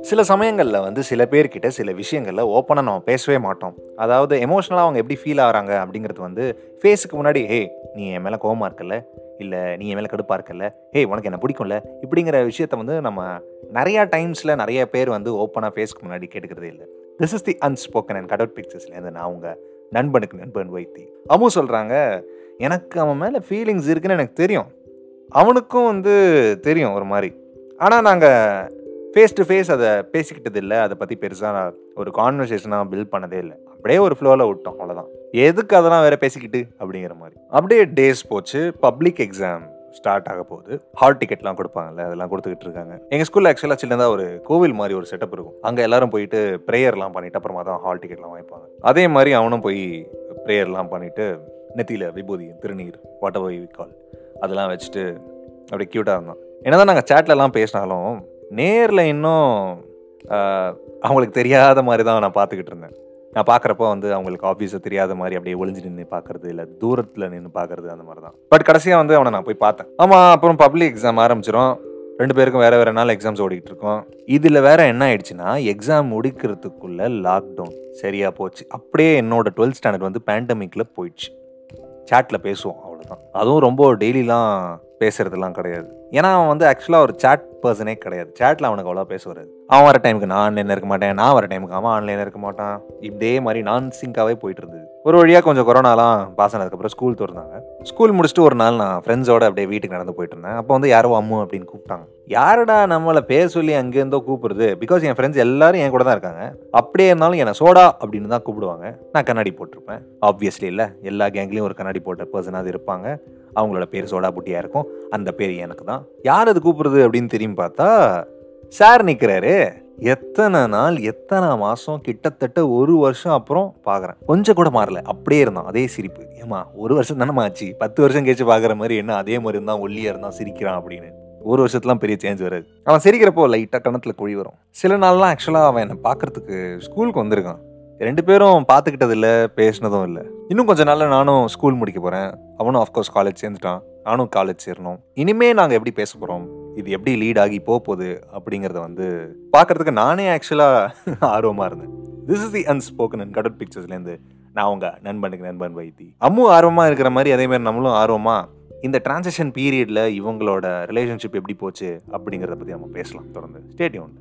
சில சமயங்களில் வந்து சில பேர்கிட்ட சில விஷயங்களில் ஓப்பனாக நம்ம பேசவே மாட்டோம். அதாவது எமோஷ்னலாக அவங்க எப்படி ஃபீல் ஆகிறாங்க அப்படிங்கிறது வந்து ஃபேஸுக்கு முன்னாடி ஹே நீ என் மேலே கோவமாக இருக்கல இல்லை நீ என் மேலே கடுப்பாக இருக்கல ஹே உனக்கு என்ன பிடிக்கும்ல? இப்படிங்கிற விஷயத்த வந்து நம்ம நிறையா டைம்ஸில் நிறைய பேர் வந்து ஓப்பனாக ஃபேஸ்க்கு முன்னாடி கேட்டுக்கிறதே இல்லை. This is the unspoken and கடவுட் பிக்சர்ஸ்லேருந்து நான் உங்கள் நண்பனுக்கு நண்பன் வைத்தி. அம்மு சொல்கிறாங்க எனக்கு அவன் மேலே ஃபீலிங்ஸ் இருக்குன்னு எனக்கு தெரியும். அவனுக்கும் வந்து தெரியும் ஒரு மாதிரி. ஆனால் நாங்கள் ஃபேஸ் டு ஃபேஸ் அதை பேசிக்கிட்டது இல்லை. அதை பற்றி பெருசாக ஒரு கான்வர்சேஷனாக பில்ட் பண்ணதே இல்லை. அப்படியே ஒரு ஃப்ளோவில் விட்டோம். அவ்வளோதான் எதுக்கு அதெல்லாம் வேற பேசிக்கிட்டு? அப்படிங்கிற மாதிரி. அப்படியே டேஸ் போச்சு. பப்ளிக் எக்ஸாம் ஸ்டார்ட் ஆக போகுது. ஹால் டிக்கெட்லாம் கொடுப்பாங்கல்ல அதெல்லாம் கொடுத்துக்கிட்டு இருக்காங்க. எங்கள் ஸ்கூலில் ஆக்சுவலாக சின்னதாக ஒரு கோவில் மாதிரி ஒரு செட்டப் இருக்கும். அங்கே எல்லாரும் போயிட்டு ப்ரேயர்லாம் பண்ணிட்டு அப்புறமா தான் ஹால் டிக்கெட்லாம் வாங்கிப்பாங்க. அதே மாதிரி அவனும் போய் ப்ரேயர்லாம் பண்ணிட்டு நெத்தியில் விபூதி திருநீர் வாட் எவர் வி கால் அதெல்லாம் வச்சுட்டு அப்படியே க்யூட்டாக இருந்தோம் என்ன தான் நாங்கள் சேட்லலாம் பேசினாலும் நேரில் இன்னும் அவங்களுக்கு தெரியாத மாதிரி தான் நான் பார்த்துக்கிட்டு இருந்தேன். நான் பார்க்குறப்போ வந்து அவங்களுக்கு ஆஃபீஸை தெரியாத மாதிரி அப்படியே ஒளிஞ்சு நின்று பார்க்குறது இல்லை தூரத்தில் நின்று பார்க்கறது அந்த மாதிரி தான் பட் கடைசியாக வந்து அவனை நான் போய் பார்த்தேன். ஆமாம் அப்புறம் பப்ளிக் எக்ஸாம் ஆரம்பிச்சிடும் ரெண்டு பேருக்கும் வேறு வேறு நாள் எக்ஸாம்ஸ் ஓடிக்கிட்டு இருக்கோம். இதில் வேற என்ன ஆயிடுச்சுன்னா எக்ஸாம் முடிக்கிறதுக்குள்ளே லாக்டவுன் சரியாக போச்சு. அப்படியே என்னோட டுவெல்த் ஸ்டாண்டர்ட் வந்து பேண்டமிக்கில் போயிடுச்சு. சேட்டில் பேசுவோம். தான் அதுவும் ரொம்ப டெய்லிலாம் பேசுறதுலாம் கிடையாது. ஏன்னா அவன் வந்து ஆக்சுவலாக ஒரு சேட் பர்சனே கிடையாது. சேட்டில் அவனுக்கு அவ்வளோ பேச வராது. அவன் வர டைமுக்கு நான் ஆன்லைனில் இருக்க மாட்டேன். நான் வர டைமுக்கு அவன் ஆன்லைனில் இருக்க மாட்டான். இதே மாதிரி நான் சிங்காகவே போயிட்டு இருந்தது. ஒரு வழியாக கொஞ்சம் கொரோனாலாம் பாஸ் ஆனதுக்கப்புறம் ஸ்கூல் திறந்தாங்க. ஸ்கூல் முடிச்சுட்டு ஒரு நாள் நான் ஃப்ரெண்ட்ஸோட அப்படியே வீட்டுக்கு நடந்து போயிட்டு இருந்தேன். அப்போ வந்து யாரோ அம்மு அப்படின்னு கூப்பிட்டாங்க. யாரடா நம்மளை பேர் சொல்லி அங்கேருந்தோ கூப்பிடுறது? பிகாஸ் என் ஃப்ரெண்ட்ஸ் எல்லாரும் என் கூட தான் இருக்காங்க. அப்படியே இருந்தாலும் என்னை சோடா அப்படின்னு தான் கூப்பிடுவாங்க. நான் கண்ணாடி போட்டிருப்பேன். ஆப்வியஸ்லி இல்லை. எல்லா கேங்லேயும் ஒரு கண்ணாடி போட்ட பர்சனாவது இருப்பாங்க. அவங்களோட பேர் சோடா புட்டியாக இருக்கும். அந்த பேர் எனக்கு தான் யார் அது கூப்பிடுறது அப்படின்னு தெரியும் பார்த்தா சார் நிற்கிறாரு எத்தனை நாள் எத்தனை மாதம் கிட்டத்தட்ட ஒரு வருஷம் அப்புறம் பார்க்குறேன் கொஞ்சம் கூட மாறல. அப்படியே இருந்தான். அதே சிரிப்பு. ஏமா ஒரு வருஷம் தானே ஆச்சு. பத்து வருஷம் கழிச்சு பார்க்குற மாதிரி என்ன அதே மாதிரி இருந்தான் ஒல்லியாக இருந்தான் சிரிக்கிறான் அப்படின்னு. ஒரு வருஷத்துலாம் பெரிய சேஞ்ச் வராது. அவன் சிரிக்கிறப்போ லைட்டாக கணத்தில் குழி வரும். சில நாள்லாம் ஆக்சுவலாக அவன் என்னை பார்க்கறதுக்கு ஸ்கூலுக்கு வந்திருக்கான். ரெண்டு பேரும் பார்த்துக்கிட்டது இல்லை பேசினதும் இல்லை. இன்னும் கொஞ்ச நாளில் நானும் ஸ்கூல் முடிக்க போகிறேன் அவனும் ஆஃப்கோர்ஸ் காலேஜ் சேர்ந்துட்டான். நானும் காலேஜ் சேரணும். இனிமே நாங்கள் எப்படி பேச போகிறோம் இது எப்படி லீட் ஆகி போக போகுது? அப்படிங்கிறத வந்து பார்க்கறதுக்கு நானே ஆக்சுவலாக ஆர்வமாக இருந்தேன். This is the unspoken and கடல் பிக்சர்ஸ்லேருந்து நான் உங்கள் நண்பனுக்கு நண்பன் வைத்தி. அம்மு ஆர்வமாக இருக்கிற மாதிரி அதேமாதிரி நம்மளும் ஆர்வமாக இந்த டிரான்சிஷன் பீரியடில் இவங்களோட ரிலேஷன்ஷிப் எப்படி போச்சு அப்படிங்கிறத பற்றி நம்ம பேசலாம். தொடர்ந்து ஸ்டேட்யூன்